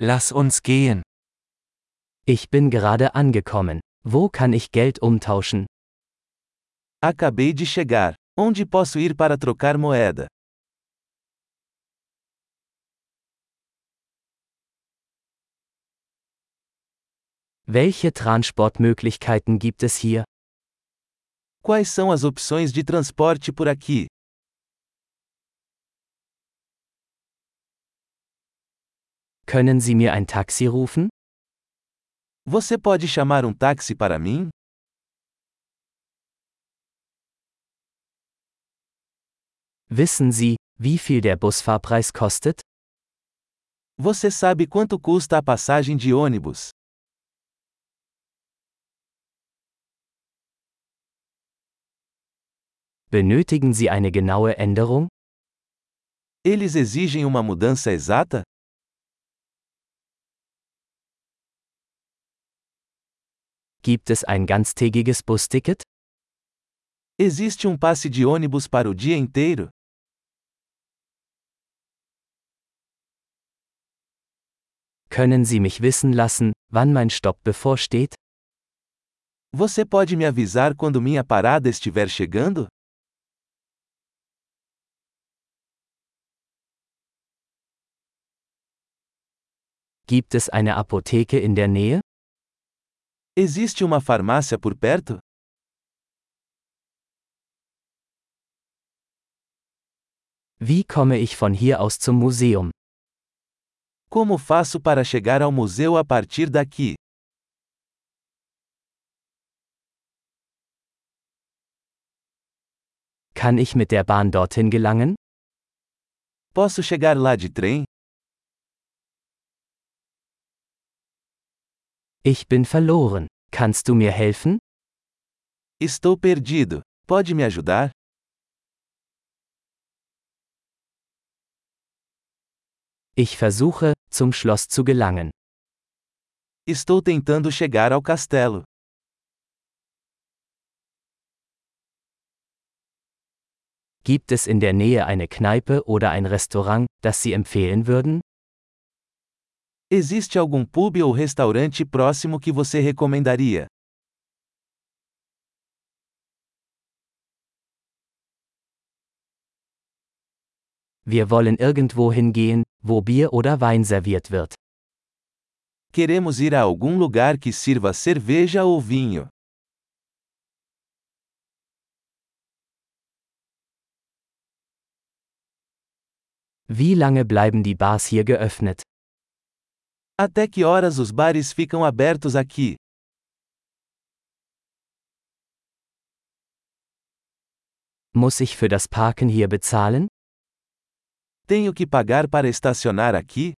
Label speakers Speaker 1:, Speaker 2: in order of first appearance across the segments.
Speaker 1: Lass uns gehen.
Speaker 2: Ich bin gerade angekommen. Wo kann ich Geld umtauschen?
Speaker 3: Acabei de chegar. Onde posso ir para trocar moeda?
Speaker 2: Welche Transportmöglichkeiten gibt es hier?
Speaker 3: Quais são as opções de transporte por aqui?
Speaker 2: Können Sie mir ein Taxi rufen?
Speaker 3: Você pode chamar um táxi para mim?
Speaker 2: Wissen Sie, wie viel der Busfahrpreis kostet?
Speaker 3: Você sabe quanto custa a passagem de ônibus?
Speaker 2: Benötigen Sie eine genaue Änderung?
Speaker 3: Eles exigem uma mudança exata?
Speaker 2: Gibt es ein ganztägiges Busticket?
Speaker 3: Existe um passe de ônibus para o dia inteiro?
Speaker 2: Können Sie mich wissen lassen, wann mein Stopp bevorsteht?
Speaker 3: Você pode me avisar quando minha parada estiver chegando?
Speaker 2: Gibt es eine Apotheke in der Nähe?
Speaker 3: Existe uma farmácia por perto?
Speaker 2: Wie komme ich von hier aus zum Museum?
Speaker 3: Como faço para chegar ao museu a partir daqui?
Speaker 2: Kann ich mit der Bahn dorthin gelangen?
Speaker 3: Posso chegar lá de trem?
Speaker 2: Ich bin verloren. Kannst du mir helfen?
Speaker 3: Estou perdido. Pode me ajudar?
Speaker 2: Ich versuche, zum Schloss zu gelangen.
Speaker 3: Estou tentando chegar ao castelo.
Speaker 2: Gibt es in der Nähe eine Kneipe oder ein Restaurant, das Sie empfehlen würden?
Speaker 3: Existe algum pub ou restaurante próximo que você recomendaria?
Speaker 2: Wir wollen irgendwo hingehen, wo Bier oder Wein serviert wird.
Speaker 3: Queremos ir a algum lugar que sirva cerveja ou vinho.
Speaker 2: Wie lange bleiben die Bars hier geöffnet?
Speaker 3: Até que horas os bares ficam abertos aqui?
Speaker 2: Muss ich für das Parken hier bezahlen?
Speaker 3: Tenho que pagar para estacionar aqui?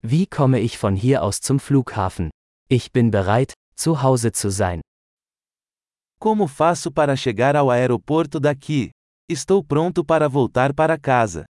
Speaker 2: Wie komme ich von hier aus zum Flughafen? Ich bin bereit, zu Hause zu sein.
Speaker 3: Como faço para chegar ao aeroporto daqui? Estou pronto para voltar para casa.